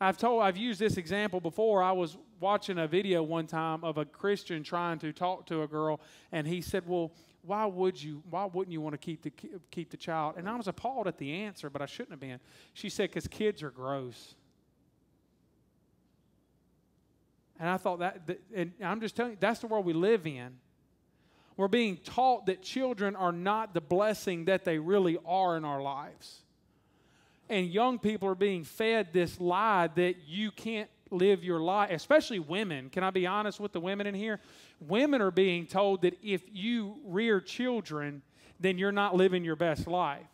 I've told I've used this example before. I was watching a video one time of a Christian trying to talk to a girl, and he said, "Well, why would you? Why wouldn't you want to keep the keep the child?" And I was appalled at the answer, but I shouldn't have been. She said, "Because kids are gross." And I thought that, that, and I'm just telling you, that's the world we live in. We're being taught that children are not the blessing that they really are in our lives. And young people are being fed this lie that you can't live your life, especially women. Can I be honest with the women in here? Women are being told that if you rear children, then you're not living your best life.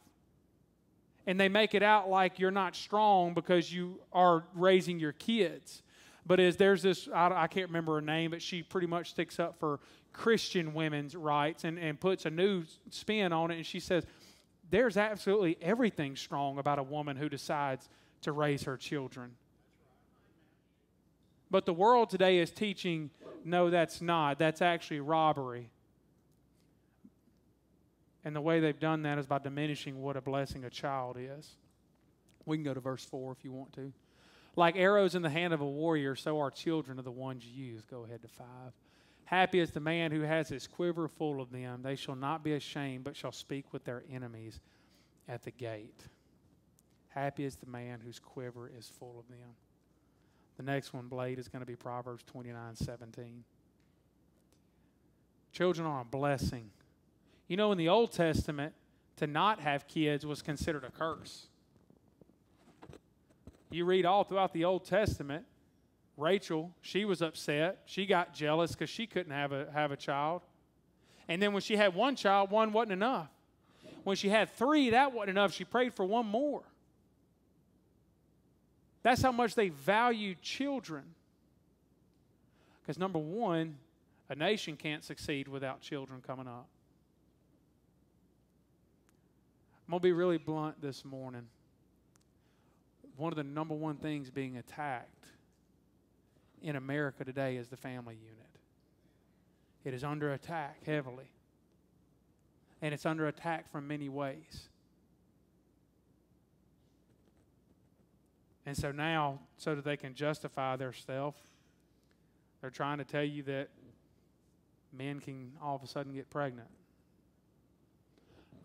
And they make it out like you're not strong because you are raising your kids. But as there's this, I, I can't remember her name, but she pretty much sticks up for Christian women's rights and, and puts a new spin on it. And she says, there's absolutely everything strong about a woman who decides to raise her children. But the world today is teaching no, that's not. That's actually robbery. And the way they've done that is by diminishing what a blessing a child is. We can go to verse 4 if you want to. Like arrows in the hand of a warrior, so are children of the ones you use. Go ahead to 5. Happy is the man who has his quiver full of them. They shall not be ashamed, but shall speak with their enemies at the gate. Happy is the man whose quiver is full of them. The next one, Blade, is going to be Proverbs 29 17. Children are a blessing. You know, in the Old Testament, to not have kids was considered a curse. You read all throughout the Old Testament, Rachel, she was upset. She got jealous because she couldn't have a, have a child. And then when she had one child, one wasn't enough. When she had three, that wasn't enough. She prayed for one more. That's how much they value children. Because, number one, a nation can't succeed without children coming up. I'm going to be really blunt this morning. One of the number one things being attacked in America today is the family unit. It is under attack heavily. And it's under attack from many ways. And so now, so that they can justify their self, they're trying to tell you that men can all of a sudden get pregnant.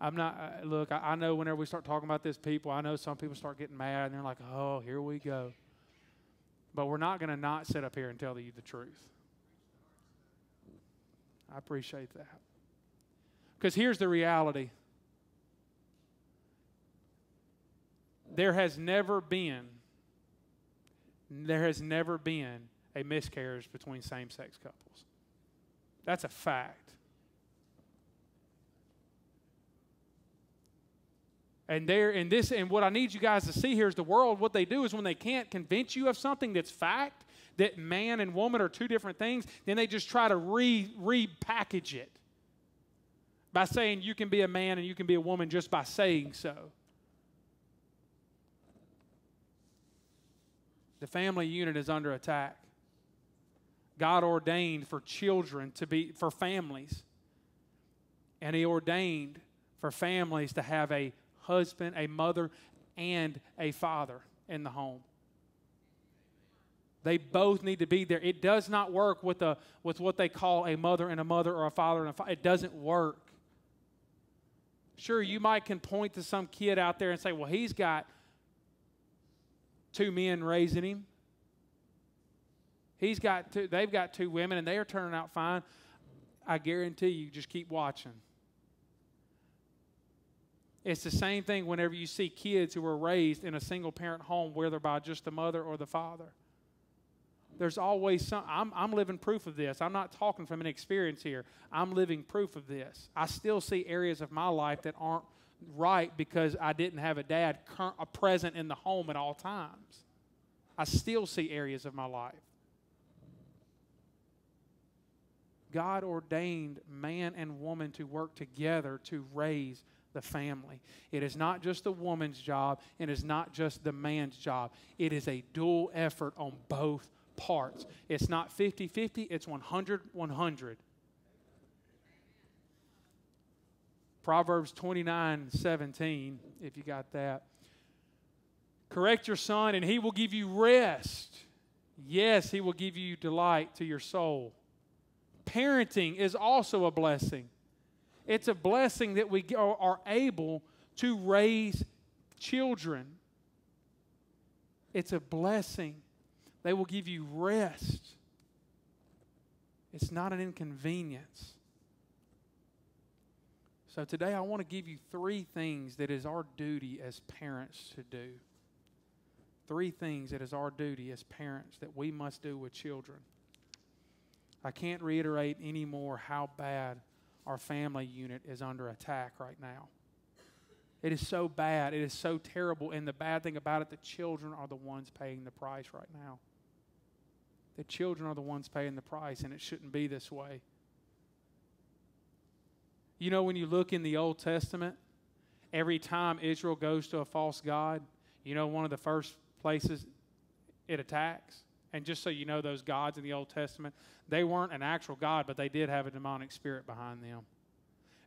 I'm not, uh, look, I, I know whenever we start talking about this, people, I know some people start getting mad and they're like, oh, here we go. But we're not going to not sit up here and tell you the truth. I appreciate that. Because here's the reality there has never been there has never been a miscarriage between same sex couples. That's a fact. And there and this and what I need you guys to see here is the world what they do is when they can't convince you of something that's fact, that man and woman are two different things, then they just try to re repackage it by saying you can be a man and you can be a woman just by saying so. The family unit is under attack. God ordained for children to be, for families. And He ordained for families to have a husband, a mother, and a father in the home. They both need to be there. It does not work with, a, with what they call a mother and a mother or a father and a father. It doesn't work. Sure, you might can point to some kid out there and say, well, he's got two men raising him. He's got two, they've got two women and they are turning out fine. I guarantee you, just keep watching. It's the same thing whenever you see kids who were raised in a single parent home, whether by just the mother or the father. There's always some, I'm, I'm living proof of this. I'm not talking from an experience here. I'm living proof of this. I still see areas of my life that aren't right because I didn't have a dad a present in the home at all times. I still see areas of my life. God ordained man and woman to work together to raise the family. It is not just the woman's job, it is not just the man's job. It is a dual effort on both parts. It's not 50 50, it's 100 100. Proverbs 29 17, if you got that. Correct your son, and he will give you rest. Yes, he will give you delight to your soul. Parenting is also a blessing. It's a blessing that we are able to raise children. It's a blessing. They will give you rest. It's not an inconvenience. So today I want to give you three things that is our duty as parents to do. Three things that is our duty as parents that we must do with children. I can't reiterate anymore how bad our family unit is under attack right now. It is so bad. It is so terrible. And the bad thing about it, the children are the ones paying the price right now. The children are the ones paying the price, and it shouldn't be this way. You know, when you look in the Old Testament, every time Israel goes to a false God, you know, one of the first places it attacks. And just so you know, those gods in the Old Testament, they weren't an actual God, but they did have a demonic spirit behind them.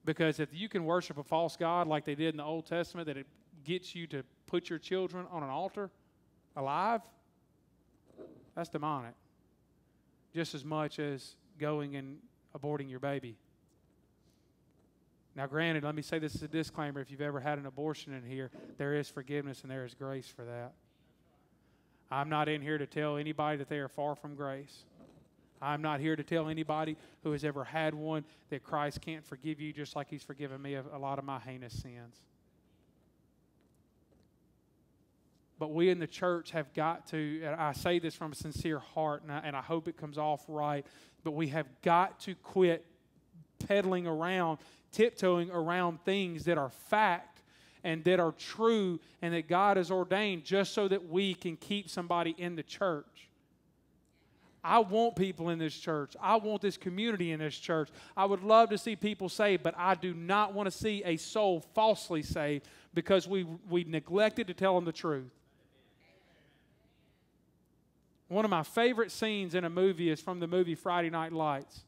Because if you can worship a false God like they did in the Old Testament, that it gets you to put your children on an altar alive, that's demonic. Just as much as going and aborting your baby. Now, granted, let me say this as a disclaimer if you've ever had an abortion in here, there is forgiveness and there is grace for that. I'm not in here to tell anybody that they are far from grace. I'm not here to tell anybody who has ever had one that Christ can't forgive you just like He's forgiven me a lot of my heinous sins. But we in the church have got to, and I say this from a sincere heart, and I, and I hope it comes off right, but we have got to quit peddling around, tiptoeing around things that are fact and that are true and that God has ordained just so that we can keep somebody in the church. I want people in this church. I want this community in this church. I would love to see people saved, but I do not want to see a soul falsely saved because we, we neglected to tell them the truth. One of my favorite scenes in a movie is from the movie Friday Night Lights.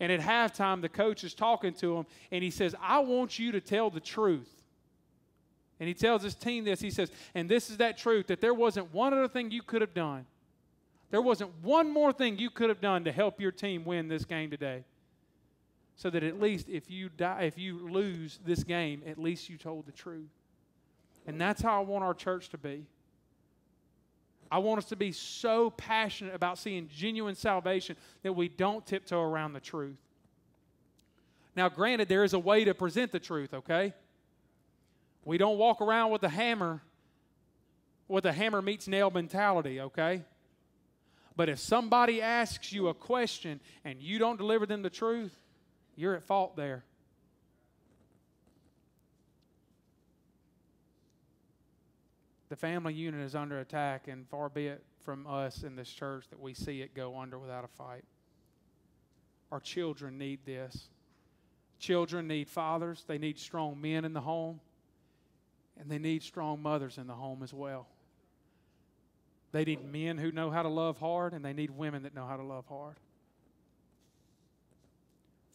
And at halftime, the coach is talking to him, and he says, I want you to tell the truth. And he tells his team this. He says, and this is that truth that there wasn't one other thing you could have done. There wasn't one more thing you could have done to help your team win this game today. So that at least if you die, if you lose this game, at least you told the truth. And that's how I want our church to be. I want us to be so passionate about seeing genuine salvation that we don't tiptoe around the truth. Now, granted, there is a way to present the truth, okay? We don't walk around with a hammer, with a hammer meets nail mentality, okay? But if somebody asks you a question and you don't deliver them the truth, you're at fault there. The family unit is under attack, and far be it from us in this church that we see it go under without a fight. Our children need this. Children need fathers, they need strong men in the home. And they need strong mothers in the home as well. They need men who know how to love hard, and they need women that know how to love hard.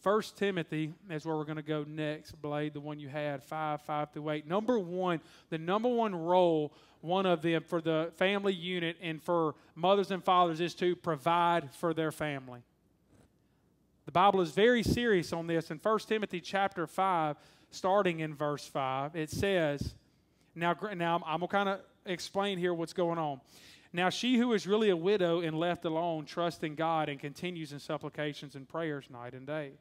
First Timothy is where we're going to go next, Blade, the one you had, 5, 5 through 8. Number one, the number one role, one of them for the family unit and for mothers and fathers is to provide for their family. The Bible is very serious on this. In 1 Timothy chapter 5, starting in verse 5, it says, now, now I'm going to kind of explain here what's going on. Now, she who is really a widow and left alone trusts in God and continues in supplications and prayers night and day.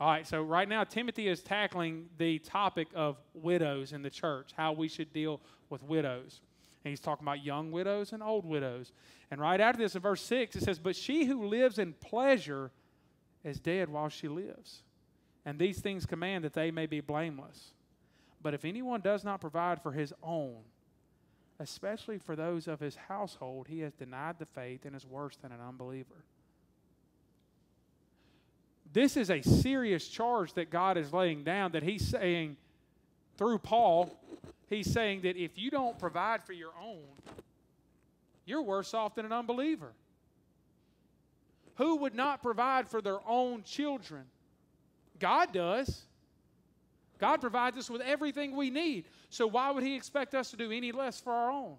All right, so right now, Timothy is tackling the topic of widows in the church, how we should deal with widows. And he's talking about young widows and old widows. And right after this, in verse 6, it says, But she who lives in pleasure is dead while she lives. And these things command that they may be blameless. But if anyone does not provide for his own, especially for those of his household, he has denied the faith and is worse than an unbeliever. This is a serious charge that God is laying down that he's saying through Paul. He's saying that if you don't provide for your own, you're worse off than an unbeliever. Who would not provide for their own children? God does. God provides us with everything we need. So why would He expect us to do any less for our own?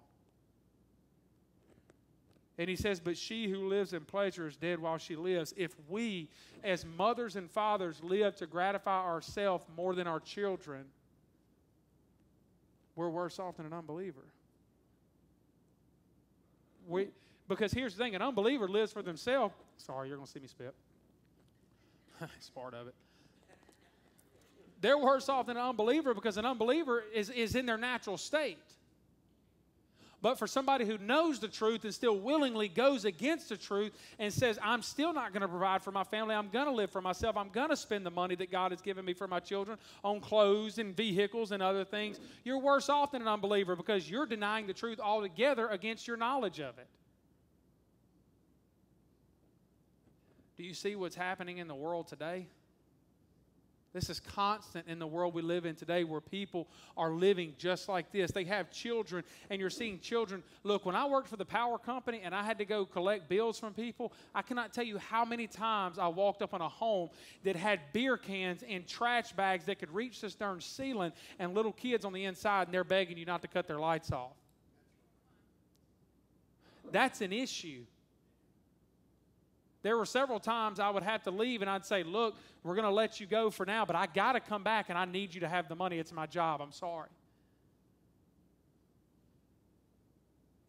And he says, But she who lives in pleasure is dead while she lives. If we, as mothers and fathers, live to gratify ourselves more than our children, we're worse off than an unbeliever. We, because here's the thing an unbeliever lives for themselves. Sorry, you're going to see me spit. it's part of it. They're worse off than an unbeliever because an unbeliever is, is in their natural state. But for somebody who knows the truth and still willingly goes against the truth and says, I'm still not going to provide for my family, I'm going to live for myself, I'm going to spend the money that God has given me for my children on clothes and vehicles and other things, you're worse off than an unbeliever because you're denying the truth altogether against your knowledge of it. Do you see what's happening in the world today? This is constant in the world we live in today where people are living just like this. They have children, and you're seeing children. Look, when I worked for the power company and I had to go collect bills from people, I cannot tell you how many times I walked up on a home that had beer cans and trash bags that could reach this darn ceiling and little kids on the inside, and they're begging you not to cut their lights off. That's an issue. There were several times I would have to leave and I'd say, Look, we're going to let you go for now, but I got to come back and I need you to have the money. It's my job. I'm sorry.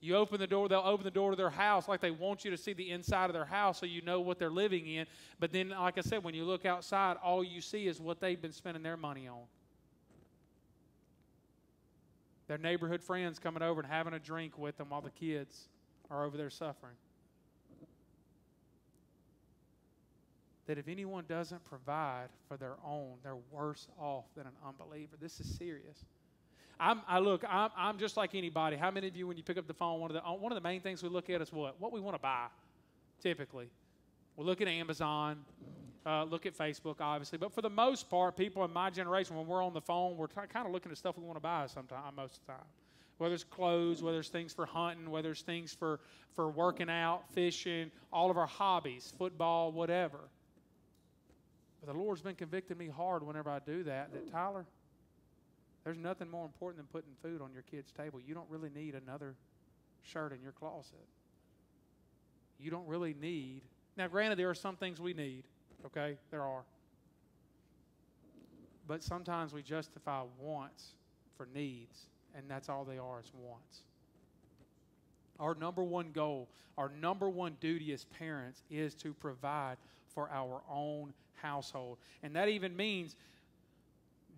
You open the door, they'll open the door to their house like they want you to see the inside of their house so you know what they're living in. But then, like I said, when you look outside, all you see is what they've been spending their money on. Their neighborhood friends coming over and having a drink with them while the kids are over there suffering. That if anyone doesn't provide for their own, they're worse off than an unbeliever. This is serious. I'm, I look, I'm, I'm just like anybody. How many of you, when you pick up the phone, one of the, one of the main things we look at is what? What we want to buy, typically. We look at Amazon, uh, look at Facebook, obviously. But for the most part, people in my generation, when we're on the phone, we're t- kind of looking at stuff we want to buy sometimes, most of the time. Whether it's clothes, whether it's things for hunting, whether it's things for, for working out, fishing, all of our hobbies, football, whatever. But the Lord's been convicting me hard whenever I do that, that Tyler, there's nothing more important than putting food on your kid's table. You don't really need another shirt in your closet. You don't really need. Now, granted, there are some things we need, okay? There are. But sometimes we justify wants for needs, and that's all they are is wants. Our number one goal, our number one duty as parents is to provide for our own household. And that even means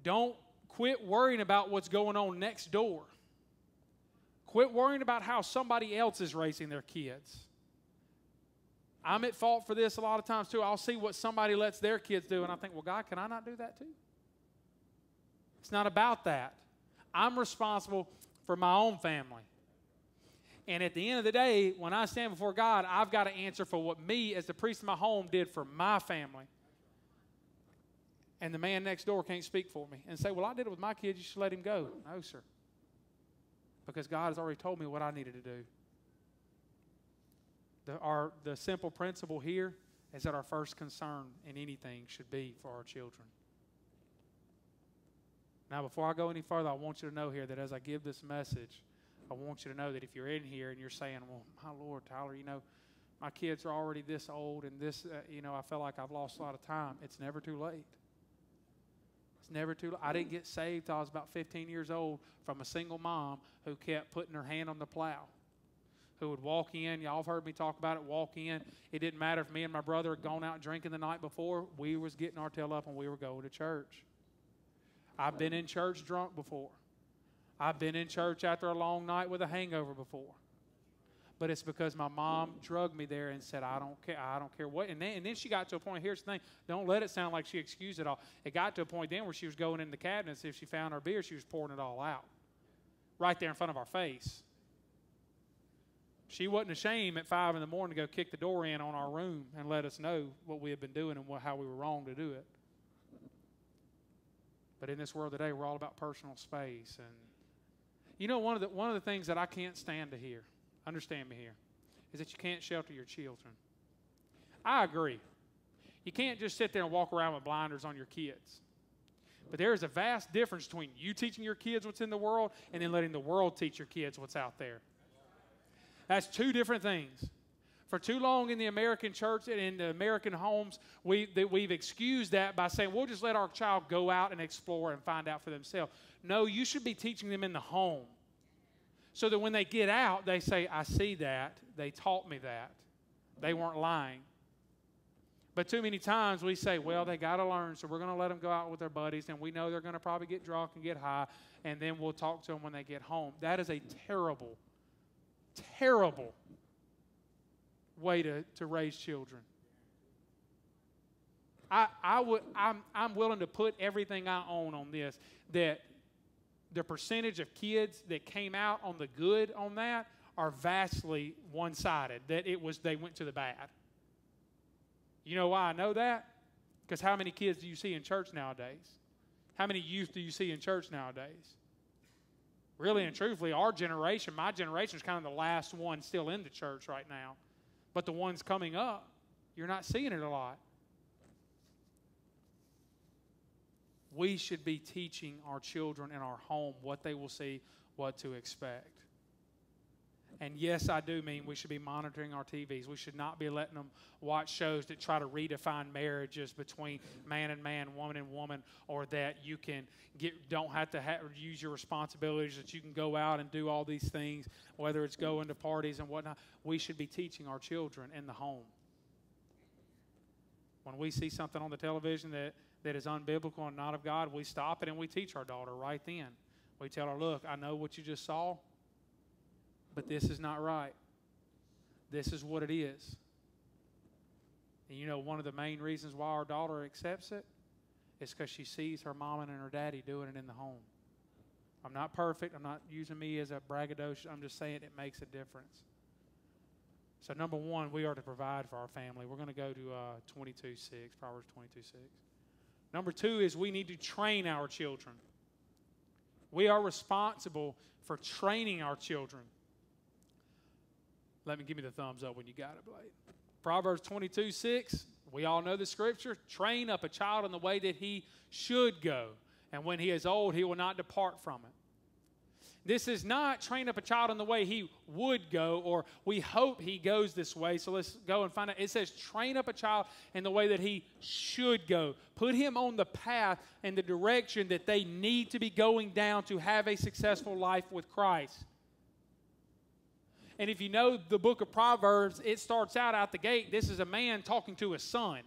don't quit worrying about what's going on next door. Quit worrying about how somebody else is raising their kids. I'm at fault for this a lot of times too. I'll see what somebody lets their kids do, and I think, well, God, can I not do that too? It's not about that. I'm responsible for my own family. And at the end of the day, when I stand before God, I've got to answer for what me, as the priest of my home, did for my family and the man next door can't speak for me and say, Well, I did it with my kids, you should let him go. No, sir. Because God has already told me what I needed to do. The, our, the simple principle here is that our first concern in anything should be for our children. Now, before I go any further, I want you to know here that as I give this message, I want you to know that if you're in here and you're saying, Well, my Lord, Tyler, you know, my kids are already this old and this, uh, you know, I feel like I've lost a lot of time, it's never too late. It's never too. Late. I didn't get saved till I was about 15 years old from a single mom who kept putting her hand on the plow. Who would walk in? Y'all have heard me talk about it. Walk in. It didn't matter if me and my brother had gone out drinking the night before. We was getting our tail up and we were going to church. I've been in church drunk before. I've been in church after a long night with a hangover before but it's because my mom drugged me there and said, I don't care, I don't care what. And then, and then she got to a point, here's the thing, don't let it sound like she excused it all. It got to a point then where she was going in the cabinets. If she found our beer, she was pouring it all out right there in front of our face. She wasn't ashamed at five in the morning to go kick the door in on our room and let us know what we had been doing and what, how we were wrong to do it. But in this world today, we're all about personal space. And you know, one of the, one of the things that I can't stand to hear understand me here, is that you can't shelter your children. I agree. You can't just sit there and walk around with blinders on your kids. But there is a vast difference between you teaching your kids what's in the world and then letting the world teach your kids what's out there. That's two different things. For too long in the American church and in the American homes, we, that we've excused that by saying, we'll just let our child go out and explore and find out for themselves. No, you should be teaching them in the home. So that when they get out, they say, I see that. They taught me that. They weren't lying. But too many times we say, well, they got to learn, so we're going to let them go out with their buddies, and we know they're going to probably get drunk and get high, and then we'll talk to them when they get home. That is a terrible, terrible way to, to raise children. I, I would, I'm, I'm willing to put everything I own on this that the percentage of kids that came out on the good on that are vastly one sided, that it was they went to the bad. You know why I know that? Because how many kids do you see in church nowadays? How many youth do you see in church nowadays? Really and truthfully, our generation, my generation, is kind of the last one still in the church right now. But the ones coming up, you're not seeing it a lot. We should be teaching our children in our home what they will see, what to expect. And yes, I do mean we should be monitoring our TVs. We should not be letting them watch shows that try to redefine marriages between man and man, woman and woman, or that you can get don't have to use your responsibilities. That you can go out and do all these things, whether it's going to parties and whatnot. We should be teaching our children in the home. When we see something on the television that that is unbiblical and not of God, we stop it and we teach our daughter right then. We tell her, "Look, I know what you just saw." but this is not right. This is what it is. And you know, one of the main reasons why our daughter accepts it is because she sees her mom and her daddy doing it in the home. I'm not perfect. I'm not using me as a braggadocio. I'm just saying it makes a difference. So, number one, we are to provide for our family. We're going to go to uh, 22 6, Proverbs 22 6. Number two is we need to train our children. We are responsible for training our children. Let me give me the thumbs up when you got it, Blade. Proverbs 22 6. We all know the scripture. Train up a child in the way that he should go, and when he is old, he will not depart from it. This is not train up a child in the way he would go, or we hope he goes this way. So let's go and find out. It says, train up a child in the way that he should go. Put him on the path and the direction that they need to be going down to have a successful life with Christ. And if you know the book of Proverbs, it starts out out the gate. This is a man talking to his son,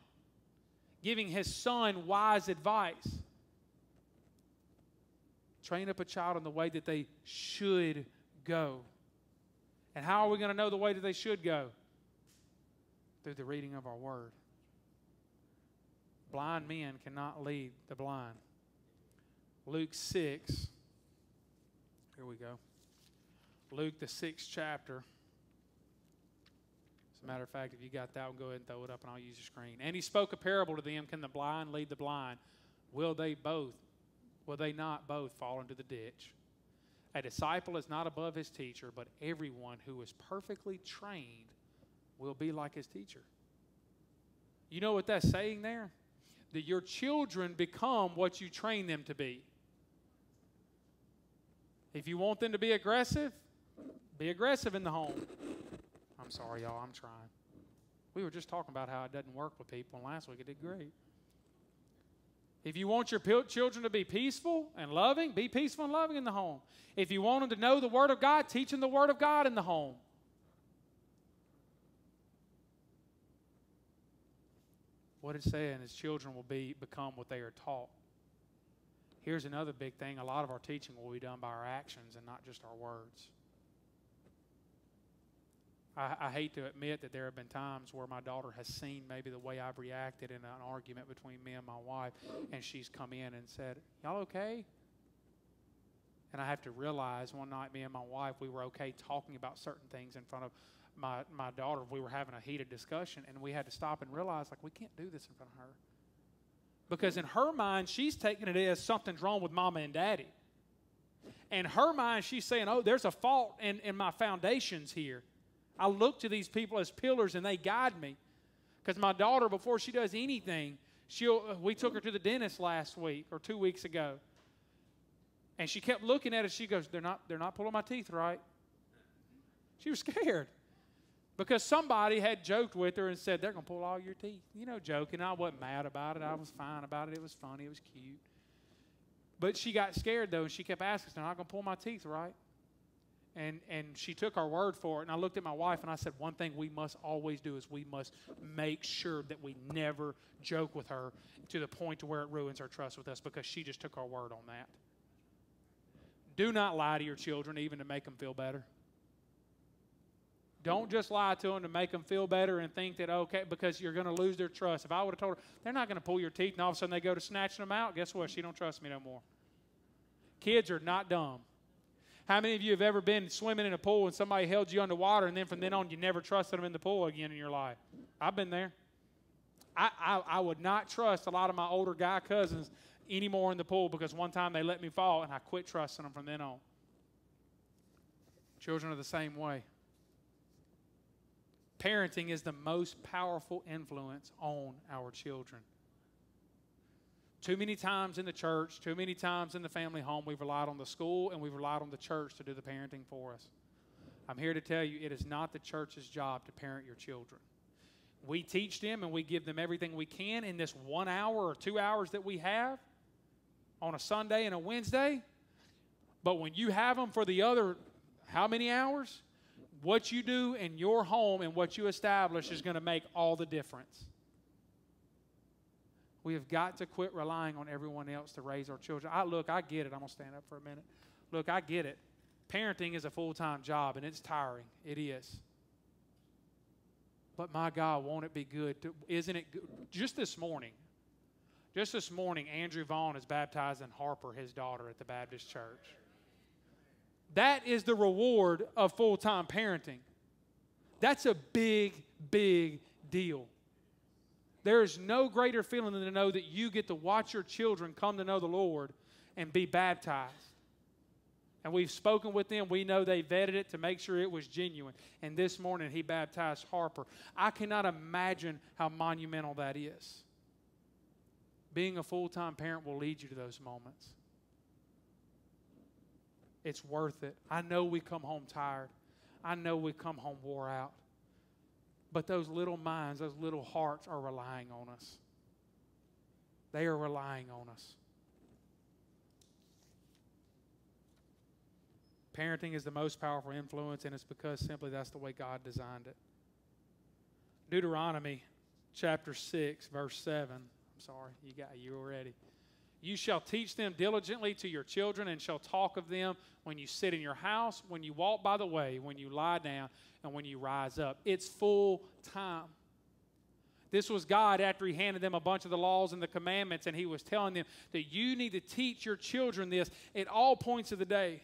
giving his son wise advice. Train up a child in the way that they should go. And how are we going to know the way that they should go? Through the reading of our word. Blind men cannot lead the blind. Luke 6. Here we go. Luke, the sixth chapter. As a matter of fact, if you got that one, go ahead and throw it up and I'll use the screen. And he spoke a parable to them Can the blind lead the blind? Will they both, will they not both fall into the ditch? A disciple is not above his teacher, but everyone who is perfectly trained will be like his teacher. You know what that's saying there? That your children become what you train them to be. If you want them to be aggressive, be aggressive in the home. I'm sorry, y'all. I'm trying. We were just talking about how it doesn't work with people, and last week it did great. If you want your children to be peaceful and loving, be peaceful and loving in the home. If you want them to know the Word of God, teach them the Word of God in the home. What it's saying is children will be become what they are taught. Here's another big thing. A lot of our teaching will be done by our actions and not just our words. I, I, hate to admit that there have been times where my daughter has seen maybe the way I've reacted in an argument between me and my wife, and she's come in and said, Y'all okay? And I have to realize one night, me and my wife, we were okay talking about certain things in front of my, my daughter. We were having a heated discussion, and we had to stop and realize, like, we can't do this in front of her. Because in her mind, she's taking it as something's wrong with mama and daddy. In her mind, she's saying, oh, there's a fault in, in my foundations here. I look to these people as pillars and they guide me. Because my daughter, before she does anything, She'll, uh, we took her to the dentist last week or two weeks ago. And she kept looking at us. She goes, they're not, they're not pulling my teeth right. She was scared because somebody had joked with her and said, they're going to pull all your teeth. You know, joking. I wasn't mad about it. I was fine about it. It was funny. It was cute. But she got scared, though, and she kept asking, they're not going to pull my teeth right. And, and she took our word for it. And I looked at my wife and I said, One thing we must always do is we must make sure that we never joke with her to the point to where it ruins her trust with us because she just took our word on that. Do not lie to your children, even to make them feel better. Don't just lie to them to make them feel better and think that, okay, because you're going to lose their trust. If I would have told her, they're not going to pull your teeth and all of a sudden they go to snatching them out, guess what? She don't trust me no more. Kids are not dumb. How many of you have ever been swimming in a pool and somebody held you underwater and then from then on you never trusted them in the pool again in your life? I've been there. I, I, I would not trust a lot of my older guy cousins anymore in the pool because one time they let me fall and I quit trusting them from then on. Children are the same way. Parenting is the most powerful influence on our children. Too many times in the church, too many times in the family home, we've relied on the school and we've relied on the church to do the parenting for us. I'm here to tell you it is not the church's job to parent your children. We teach them and we give them everything we can in this one hour or two hours that we have on a Sunday and a Wednesday. But when you have them for the other, how many hours? What you do in your home and what you establish is going to make all the difference. We have got to quit relying on everyone else to raise our children. I look, I get it. I'm to stand up for a minute. Look, I get it. Parenting is a full-time job and it's tiring. It is. But my God, won't it be good? To, isn't it good? Just this morning, just this morning, Andrew Vaughn is baptizing Harper, his daughter, at the Baptist church. That is the reward of full time parenting. That's a big, big deal. There is no greater feeling than to know that you get to watch your children come to know the Lord and be baptized. And we've spoken with them. We know they vetted it to make sure it was genuine. And this morning he baptized Harper. I cannot imagine how monumental that is. Being a full time parent will lead you to those moments. It's worth it. I know we come home tired. I know we come home wore out. But those little minds, those little hearts are relying on us. They are relying on us. Parenting is the most powerful influence, and it's because simply that's the way God designed it. Deuteronomy chapter 6, verse 7. I'm sorry, you got you already. You shall teach them diligently to your children and shall talk of them when you sit in your house, when you walk by the way, when you lie down, and when you rise up. It's full time. This was God after He handed them a bunch of the laws and the commandments, and He was telling them that you need to teach your children this at all points of the day.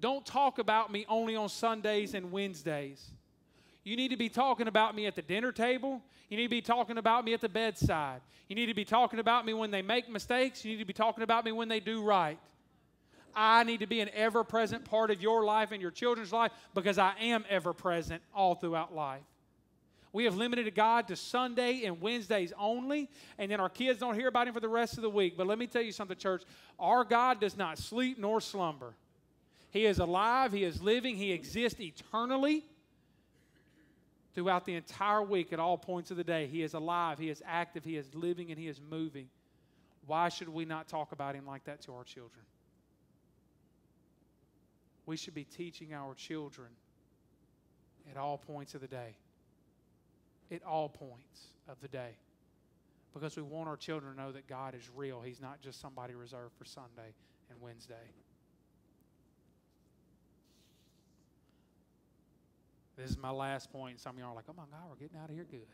Don't talk about me only on Sundays and Wednesdays. You need to be talking about me at the dinner table. You need to be talking about me at the bedside. You need to be talking about me when they make mistakes. You need to be talking about me when they do right. I need to be an ever present part of your life and your children's life because I am ever present all throughout life. We have limited God to Sunday and Wednesdays only, and then our kids don't hear about Him for the rest of the week. But let me tell you something, church. Our God does not sleep nor slumber. He is alive, He is living, He exists eternally throughout the entire week at all points of the day. He is alive, He is active, He is living, and He is moving. Why should we not talk about Him like that to our children? We should be teaching our children at all points of the day. At all points of the day. Because we want our children to know that God is real. He's not just somebody reserved for Sunday and Wednesday. This is my last point. Some of y'all are like, oh my God, we're getting out of here good.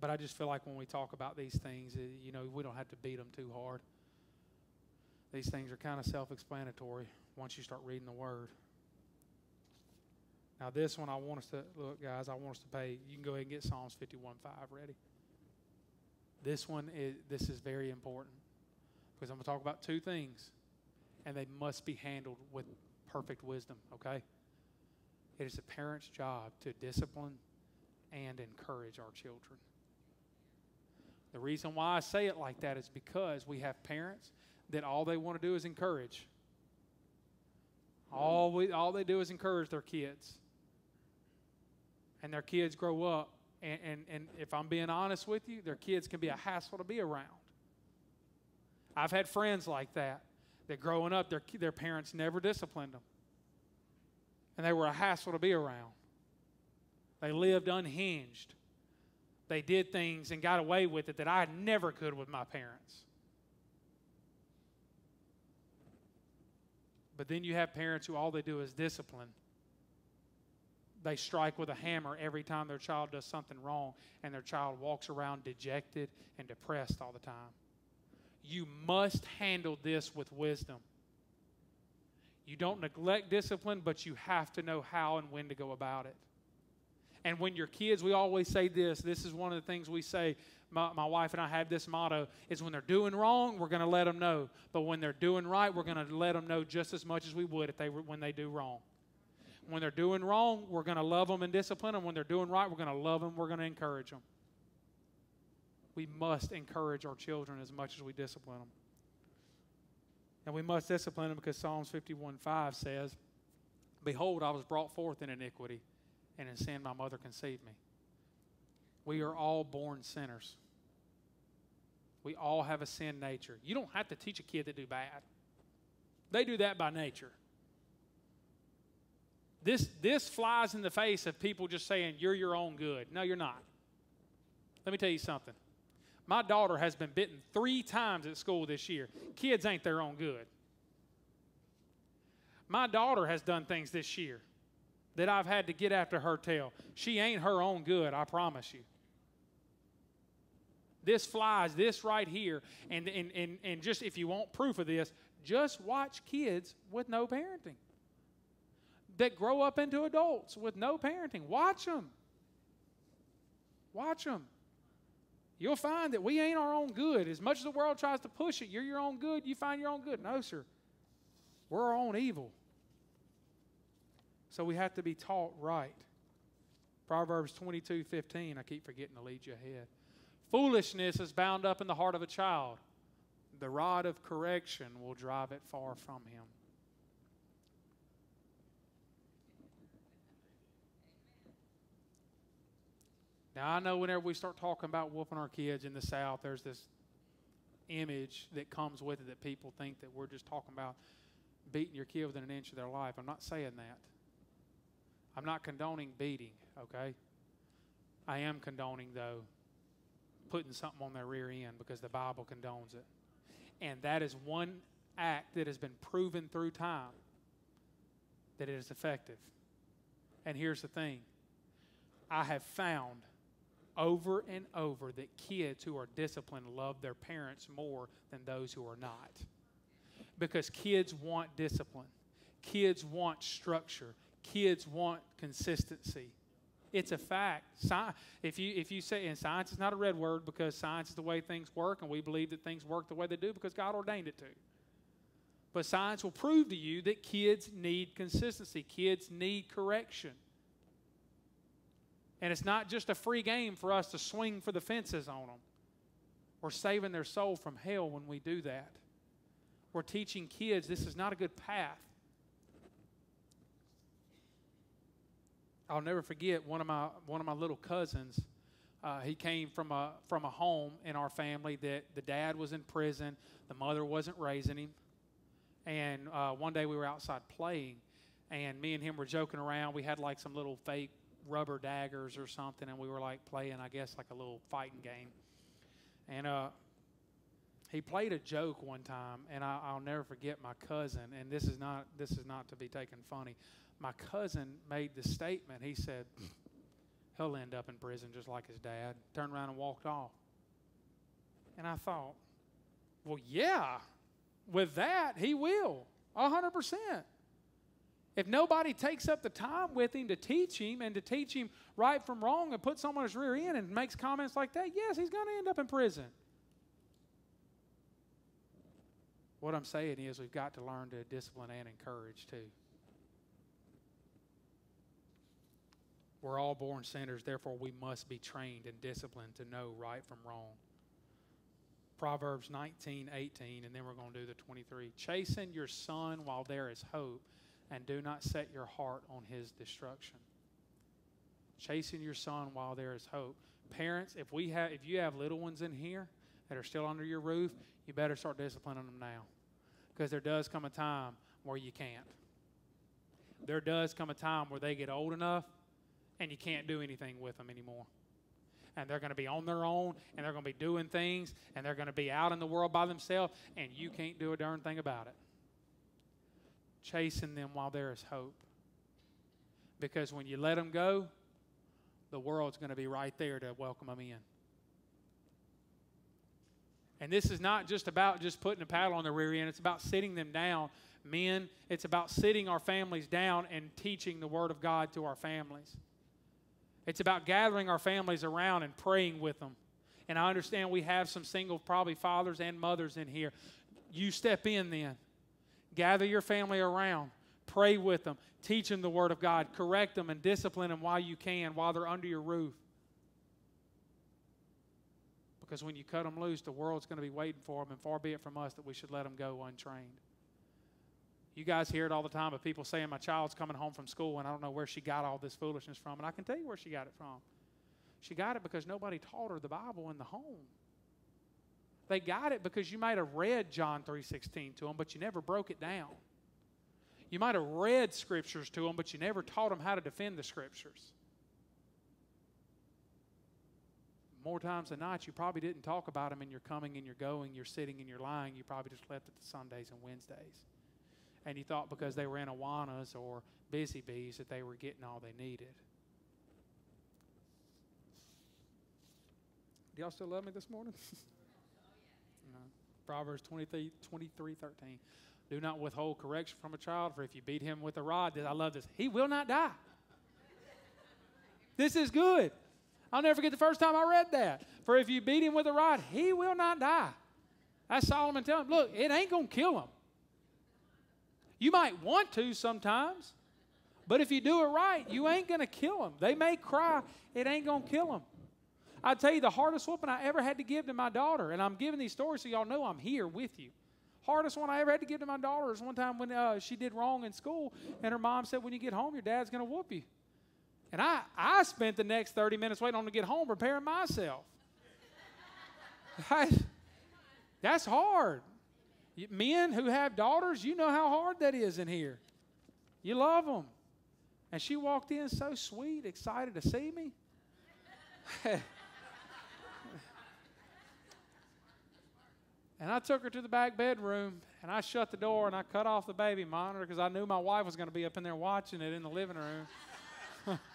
But I just feel like when we talk about these things, eh, you know, we don't have to beat them too hard. These things are kind of self explanatory once you start reading the Word. Now, this one I want us to look, guys, I want us to pay. You can go ahead and get Psalms 51 5 ready. This one is this is very important because I'm going to talk about two things, and they must be handled with perfect wisdom, okay? It is a parent's job to discipline and encourage our children. The reason why I say it like that is because we have parents that all they want to do is encourage. All, we, all they do is encourage their kids. And their kids grow up, and, and, and if I'm being honest with you, their kids can be a hassle to be around. I've had friends like that, that growing up, their, their parents never disciplined them. And they were a hassle to be around. They lived unhinged. They did things and got away with it that I never could with my parents. But then you have parents who all they do is discipline. They strike with a hammer every time their child does something wrong, and their child walks around dejected and depressed all the time. You must handle this with wisdom. You don't neglect discipline, but you have to know how and when to go about it. And when your kids, we always say this this is one of the things we say. My, my wife and I have this motto is when they're doing wrong, we're going to let them know. But when they're doing right, we're going to let them know just as much as we would if they were, when they do wrong. When they're doing wrong, we're going to love them and discipline them. When they're doing right, we're going to love them, we're going to encourage them. We must encourage our children as much as we discipline them. And we must discipline them because Psalms 51 5 says, Behold, I was brought forth in iniquity and in sin my mother conceived me. We are all born sinners. We all have a sin nature. You don't have to teach a kid to do bad. They do that by nature. This, this flies in the face of people just saying, You're your own good. No, you're not. Let me tell you something. My daughter has been bitten three times at school this year. Kids ain't their own good. My daughter has done things this year that I've had to get after her tail. She ain't her own good, I promise you. This flies, this right here, and, and, and, and just if you want proof of this, just watch kids with no parenting that grow up into adults with no parenting. Watch them. Watch them. You'll find that we ain't our own good. As much as the world tries to push it, you're your own good, you find your own good. No, sir. We're our own evil. So we have to be taught right. Proverbs 22 15, I keep forgetting to lead you ahead. Foolishness is bound up in the heart of a child. The rod of correction will drive it far from him. Now, I know whenever we start talking about whooping our kids in the South, there's this image that comes with it that people think that we're just talking about beating your kid within an inch of their life. I'm not saying that. I'm not condoning beating, okay? I am condoning, though, putting something on their rear end because the Bible condones it. And that is one act that has been proven through time that it is effective. And here's the thing I have found over and over that kids who are disciplined love their parents more than those who are not. Because kids want discipline, kids want structure, kids want consistency. It's a fact. if you if you say and science is not a red word because science is the way things work, and we believe that things work the way they do because God ordained it to. But science will prove to you that kids need consistency. Kids need correction. And it's not just a free game for us to swing for the fences on them. We're saving their soul from hell when we do that. We're teaching kids this is not a good path. I'll never forget one of my one of my little cousins. Uh, he came from a from a home in our family that the dad was in prison, the mother wasn't raising him, and uh, one day we were outside playing, and me and him were joking around. We had like some little fake rubber daggers or something, and we were like playing, I guess, like a little fighting game. And uh, he played a joke one time, and I, will never forget my cousin. And this is not this is not to be taken funny my cousin made the statement. He said, He'll end up in prison just like his dad. Turned around and walked off. And I thought, well, yeah, with that, he will. 100%. If nobody takes up the time with him to teach him and to teach him right from wrong and put someone on his rear end and makes comments like that, yes, he's going to end up in prison. What I'm saying is, we've got to learn to discipline and encourage too. We're all born sinners, therefore, we must be trained and disciplined to know right from wrong. Proverbs 19, 18, and then we're going to do the 23. Chasten your son while there is hope, and do not set your heart on his destruction. Chasing your son while there is hope. Parents, if we have if you have little ones in here that are still under your roof, you better start disciplining them now. Because there does come a time where you can't. There does come a time where they get old enough and you can't do anything with them anymore. And they're going to be on their own and they're going to be doing things and they're going to be out in the world by themselves and you can't do a darn thing about it. Chasing them while there is hope. Because when you let them go, the world's going to be right there to welcome them in. And this is not just about just putting a paddle on the rear end, it's about sitting them down. Men, it's about sitting our families down and teaching the Word of God to our families. It's about gathering our families around and praying with them. And I understand we have some single, probably fathers and mothers in here. You step in then. Gather your family around. Pray with them. Teach them the Word of God. Correct them and discipline them while you can, while they're under your roof. Because when you cut them loose, the world's going to be waiting for them, and far be it from us that we should let them go untrained. You guys hear it all the time of people saying, My child's coming home from school and I don't know where she got all this foolishness from. And I can tell you where she got it from. She got it because nobody taught her the Bible in the home. They got it because you might have read John 3:16 to them, but you never broke it down. You might have read scriptures to them, but you never taught them how to defend the scriptures. More times than not, you probably didn't talk about them in your coming and your going, your sitting and your lying. You probably just left it to Sundays and Wednesdays and you thought because they were in Awanas or Busy Bees that they were getting all they needed. Do y'all still love me this morning? Proverbs 23, 23 13. Do not withhold correction from a child, for if you beat him with a rod, I love this, he will not die. this is good. I'll never forget the first time I read that. For if you beat him with a rod, he will not die. That's Solomon telling him, look, it ain't going to kill him. You might want to sometimes, but if you do it right, you ain't going to kill him. They may cry, it ain't going to kill them. I tell you, the hardest whooping I ever had to give to my daughter, and I'm giving these stories so y'all know I'm here with you. Hardest one I ever had to give to my daughter is one time when uh, she did wrong in school, and her mom said, When you get home, your dad's going to whoop you. And I, I spent the next 30 minutes waiting on to get home preparing myself. I, that's hard. Men who have daughters, you know how hard that is in here. You love them. And she walked in so sweet, excited to see me. and I took her to the back bedroom and I shut the door and I cut off the baby monitor because I knew my wife was going to be up in there watching it in the living room.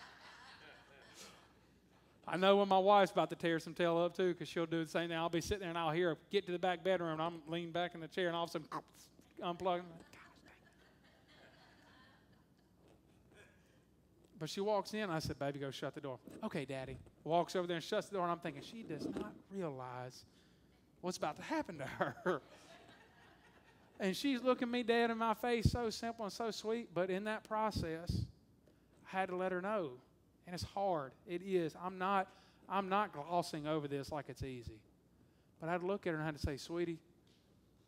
I know when my wife's about to tear some tail up too, because she'll do the same thing. I'll be sitting there and I'll hear her get to the back bedroom, and I'm leaning back in the chair, and all of a sudden, unplug. But she walks in, I said, Baby, go shut the door. Okay, Daddy. Walks over there and shuts the door, and I'm thinking, she does not realize what's about to happen to her. and she's looking me dead in my face, so simple and so sweet. But in that process, I had to let her know and it's hard. It is. I'm not, I'm not glossing over this like it's easy. But I'd look at her and I had to say, sweetie,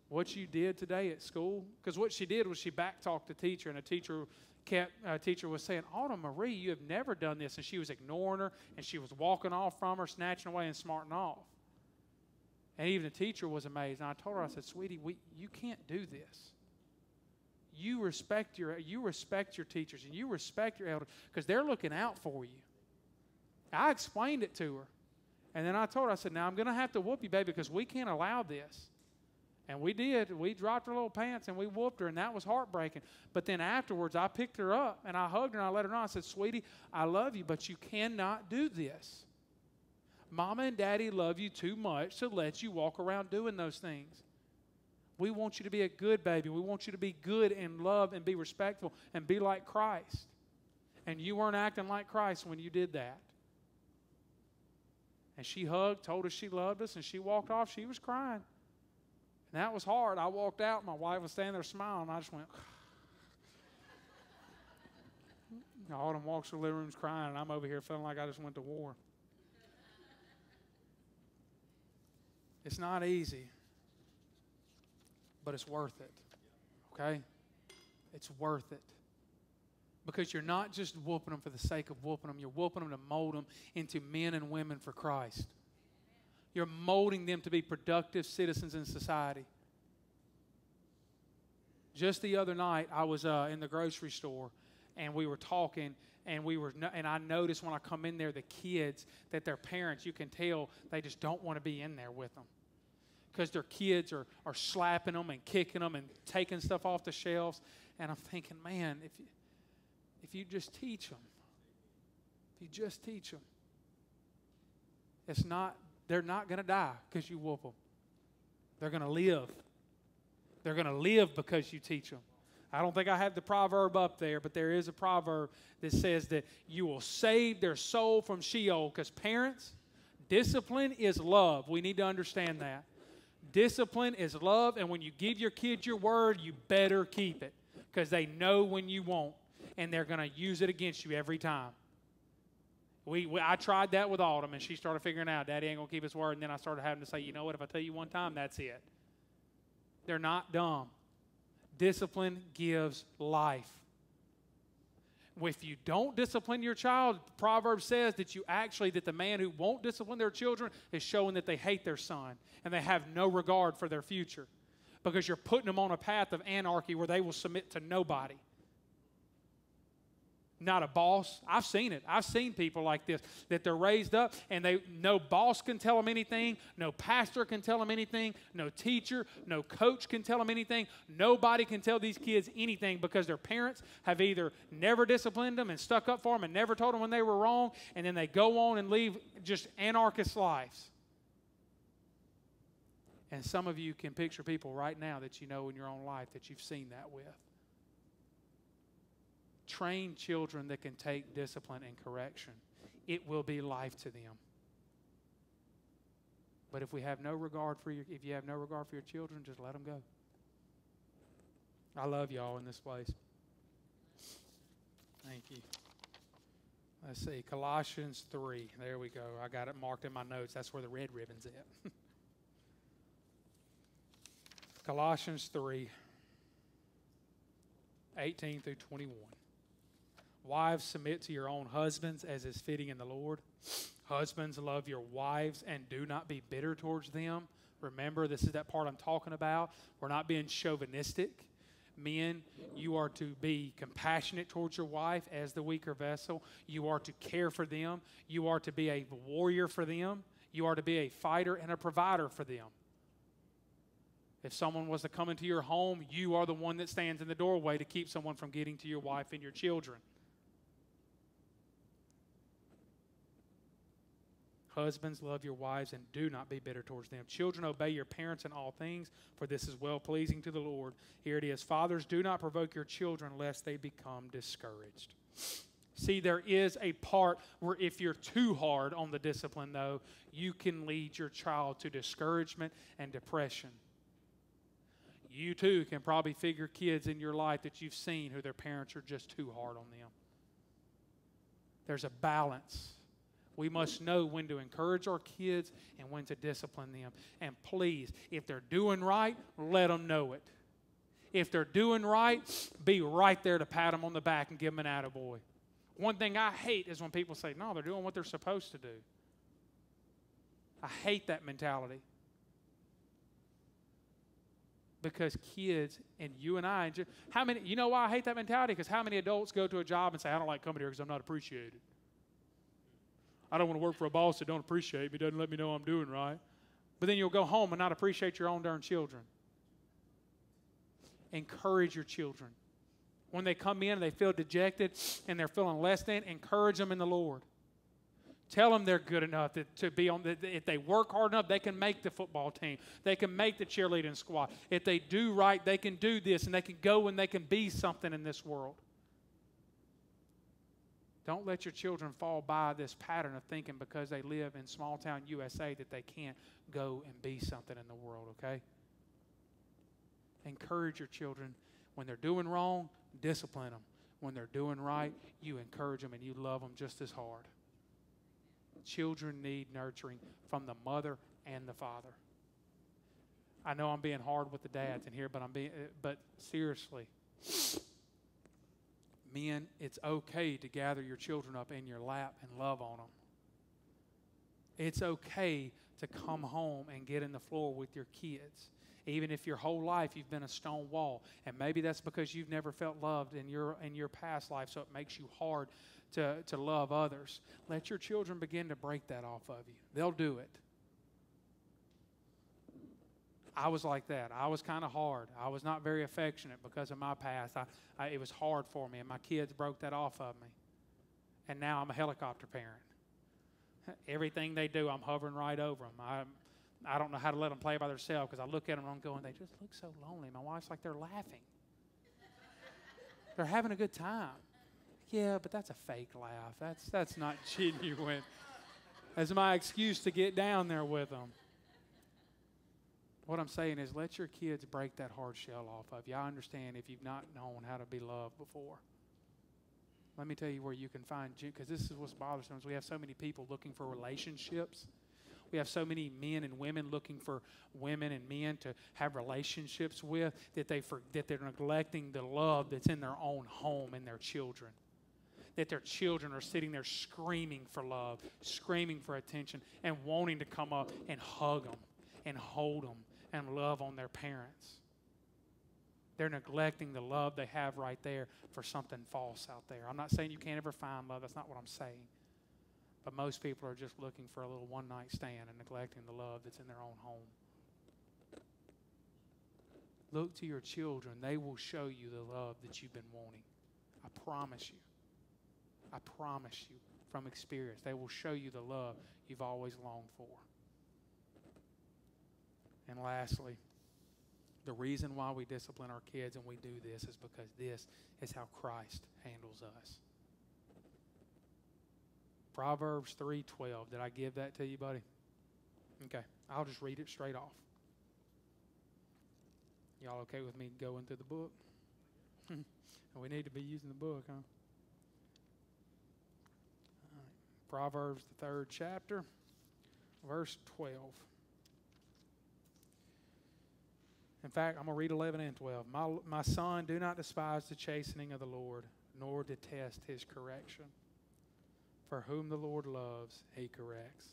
what you did today at school, because what she did was she backtalked the teacher, and the teacher kept, uh, teacher was saying, Autumn Marie, you have never done this. And she was ignoring her, and she was walking off from her, snatching away and smarting off. And even the teacher was amazed. And I told her, I said, sweetie, we, you can't do this you respect your you respect your teachers and you respect your elders because they're looking out for you. I explained it to her. And then I told her, I said, now I'm going to have to whoop you, baby, because we can't allow this. And we did. We dropped her little pants and we whooped her, and that was heartbreaking. But then afterwards, I picked her up and I hugged her and I let her know. I said, Sweetie, I love you, but you cannot do this. Mama and daddy love you too much to let you walk around doing those things. We want you to be a good baby. We want you to be good and love and be respectful and be like Christ. And you weren't acting like Christ when you did that. And she hugged, told us she loved us, and she walked off. She was crying. And that was hard. I walked out, my wife was standing there smiling. I just went, Autumn walks through the living rooms crying, and I'm over here feeling like I just went to war. It's not easy, but it's worth it. Okay? It's worth it. Because you're not just whooping them for the sake of whooping them, you're whooping them to mold them into men and women for Christ. You're molding them to be productive citizens in society. Just the other night, I was uh, in the grocery store and we were talking, and we were, and I noticed when I come in there, the kids that their parents, you can tell they just don't want to be in there with them because their kids are, are slapping them and kicking them and taking stuff off the shelves. And I'm thinking, man, if you, if you just teach them, if you just teach them, it's not, they're not going to die because you whoop them. They're going to live. They're going to live because you teach them. I don't think I have the proverb up there, but there is a proverb that says that you will save their soul from Sheol because parents, discipline is love. We need to understand that. Discipline is love, and when you give your kids your word, you better keep it because they know when you won't, and they're going to use it against you every time. We, we, I tried that with Autumn, and she started figuring out Daddy ain't going to keep his word. And then I started having to say, you know what? If I tell you one time, that's it. They're not dumb. Discipline gives life. If you don't discipline your child, Proverbs says that you actually, that the man who won't discipline their children is showing that they hate their son and they have no regard for their future because you're putting them on a path of anarchy where they will submit to nobody not a boss. I've seen it. I've seen people like this that they're raised up and they no boss can tell them anything, no pastor can tell them anything, no teacher, no coach can tell them anything. Nobody can tell these kids anything because their parents have either never disciplined them and stuck up for them and never told them when they were wrong, and then they go on and leave just anarchist lives. And some of you can picture people right now that you know in your own life that you've seen that with train children that can take discipline and correction. It will be life to them. But if we have no regard for your, if you have no regard for your children, just let them go. I love y'all in this place. Thank you. Let's see, Colossians 3. There we go. I got it marked in my notes. That's where the red ribbon's at. Colossians 3, 18 through 21. Wives, submit to your own husbands as is fitting in the Lord. Husbands, love your wives and do not be bitter towards them. Remember, this is that part I'm talking about. We're not being chauvinistic. Men, you are to be compassionate towards your wife as the weaker vessel. You are to care for them. You are to be a warrior for them. You are to be a fighter and a provider for them. If someone was to come into your home, you are the one that stands in the doorway to keep someone from getting to your wife and your children. Husbands, love your wives and do not be bitter towards them. Children, obey your parents in all things, for this is well pleasing to the Lord. Here it is Fathers, do not provoke your children lest they become discouraged. See, there is a part where if you're too hard on the discipline, though, you can lead your child to discouragement and depression. You too can probably figure kids in your life that you've seen who their parents are just too hard on them. There's a balance we must know when to encourage our kids and when to discipline them. And please, if they're doing right, let them know it. If they're doing right, be right there to pat them on the back and give them an attaboy. One thing I hate is when people say, no, they're doing what they're supposed to do. I hate that mentality. Because kids and you and I, how many, you know why I hate that mentality? Because how many adults go to a job and say, I don't like coming here because I'm not appreciated? I don't want to work for a boss that don't appreciate me, doesn't let me know I'm doing right. But then you'll go home and not appreciate your own darn children. Encourage your children. When they come in and they feel dejected and they're feeling less than, encourage them in the Lord. Tell them they're good enough to, to be on. The, if they work hard enough, they can make the football team. They can make the cheerleading squad. If they do right, they can do this and they can go and they can be something in this world. Don't let your children fall by this pattern of thinking because they live in small town USA that they can't go and be something in the world, okay? Encourage your children. When they're doing wrong, discipline them. when they're doing right, you encourage them and you love them just as hard. Children need nurturing from the mother and the father. I know I'm being hard with the dads in here, but I'm being uh, but seriously. Men, it's okay to gather your children up in your lap and love on them. It's okay to come home and get in the floor with your kids. Even if your whole life you've been a stone wall. And maybe that's because you've never felt loved in your in your past life, so it makes you hard to, to love others. Let your children begin to break that off of you. They'll do it. I was like that. I was kind of hard. I was not very affectionate because of my past. I, I, it was hard for me, and my kids broke that off of me. And now I'm a helicopter parent. Everything they do, I'm hovering right over them. I, I don't know how to let them play by themselves because I look at them and I'm going, they just look so lonely. My wife's like they're laughing. they're having a good time. Yeah, but that's a fake laugh. That's, that's not genuine. That's my excuse to get down there with them. What I'm saying is, let your kids break that hard shell off of you. I understand if you've not known how to be loved before. Let me tell you where you can find, you, because this is what's bothersome. Is we have so many people looking for relationships. We have so many men and women looking for women and men to have relationships with that they for, that they're neglecting the love that's in their own home and their children. That their children are sitting there screaming for love, screaming for attention, and wanting to come up and hug them and hold them and love on their parents. They're neglecting the love they have right there for something false out there. I'm not saying you can't ever find love, that's not what I'm saying. But most people are just looking for a little one night stand and neglecting the love that's in their own home. Look to your children. They will show you the love that you've been wanting. I promise you. I promise you from experience. They will show you the love you've always longed for. And lastly, the reason why we discipline our kids and we do this is because this is how Christ handles us. Proverbs 3:12. Did I give that to you, buddy? Okay, I'll just read it straight off. Y'all okay with me going through the book? we need to be using the book, huh? Proverbs, the third chapter, verse 12. In fact, I'm going to read 11 and 12. My, my son, do not despise the chastening of the Lord, nor detest his correction. For whom the Lord loves, he corrects,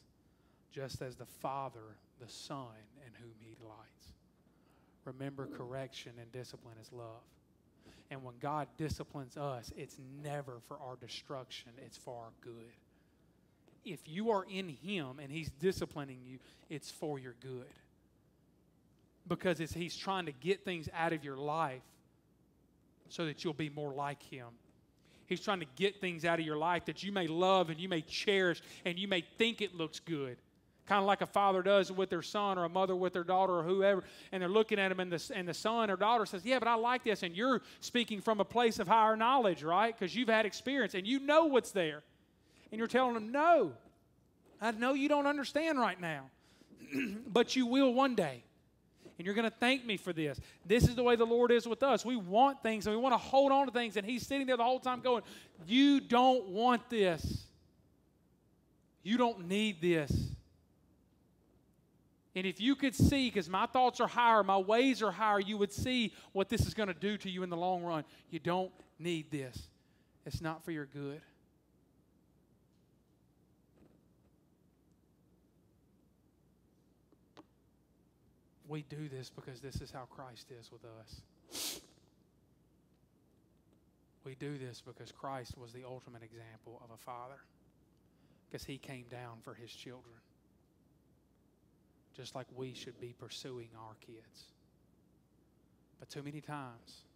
just as the Father, the Son, in whom he delights. Remember, correction and discipline is love. And when God disciplines us, it's never for our destruction, it's for our good. If you are in Him and He's disciplining you, it's for your good because he's trying to get things out of your life so that you'll be more like him. He's trying to get things out of your life that you may love and you may cherish and you may think it looks good. Kind of like a father does with their son or a mother with their daughter or whoever, and they're looking at him, and the, and the son or daughter says, Yeah, but I like this. And you're speaking from a place of higher knowledge, right? Because you've had experience and you know what's there. And you're telling them, No, I know you don't understand right now, but you will one day and you're going to thank me for this. This is the way the Lord is with us. We want things and we want to hold on to things, and He's sitting there the whole time going, You don't want this. You don't need this. And if you could see, because my thoughts are higher, my ways are higher, you would see what this is going to do to you in the long run. You don't need this, it's not for your good. We do this because this is how Christ is with us. We do this because Christ was the ultimate example of a father, because he came down for his children, just like we should be pursuing our kids. But too many times,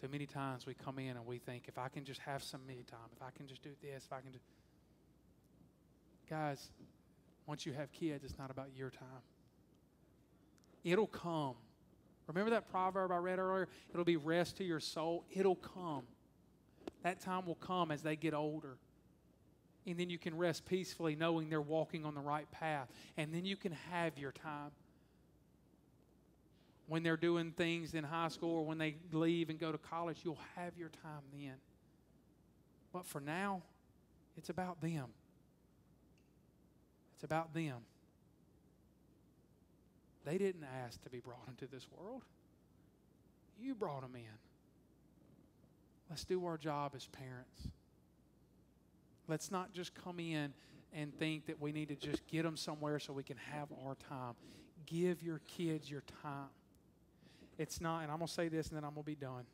too many times we come in and we think, if I can just have some me time, if I can just do this, if I can just. Guys, once you have kids, it's not about your time. It'll come. Remember that proverb I read earlier? It'll be rest to your soul. It'll come. That time will come as they get older. And then you can rest peacefully knowing they're walking on the right path. And then you can have your time. when they're doing things in high school or when they leave and go to college, you'll have your time then. But for now, it's about them. It's about them. They didn't ask to be brought into this world, you brought them in. Let's do our job as parents. Let's not just come in and think that we need to just get them somewhere so we can have our time. Give your kids your time. It's not, and I'm going to say this and then I'm going to be done.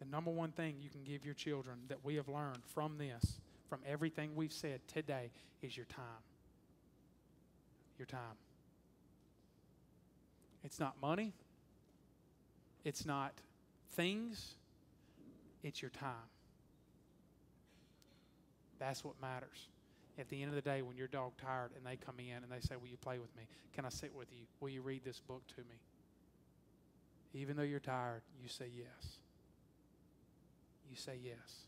The number one thing you can give your children that we have learned from this, from everything we've said today, is your time. Your time. It's not money, it's not things, it's your time. That's what matters. At the end of the day, when your dog tired and they come in and they say, Will you play with me? Can I sit with you? Will you read this book to me? Even though you're tired, you say yes. You say yes.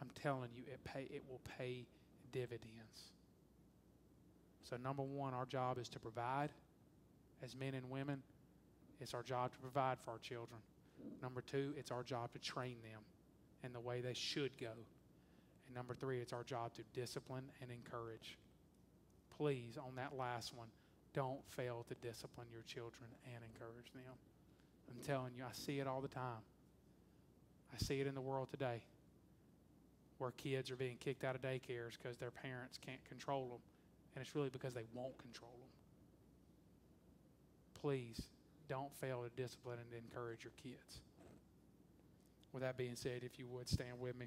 I'm telling you, it pay it will pay dividends. So number one, our job is to provide as men and women. It's our job to provide for our children. Number two, it's our job to train them in the way they should go. And number three, it's our job to discipline and encourage. Please, on that last one, don't fail to discipline your children and encourage them. I'm telling you, I see it all the time. I see it in the world today where kids are being kicked out of daycares because their parents can't control them. And it's really because they won't control them. Please don't fail to discipline and encourage your kids. With that being said, if you would stand with me.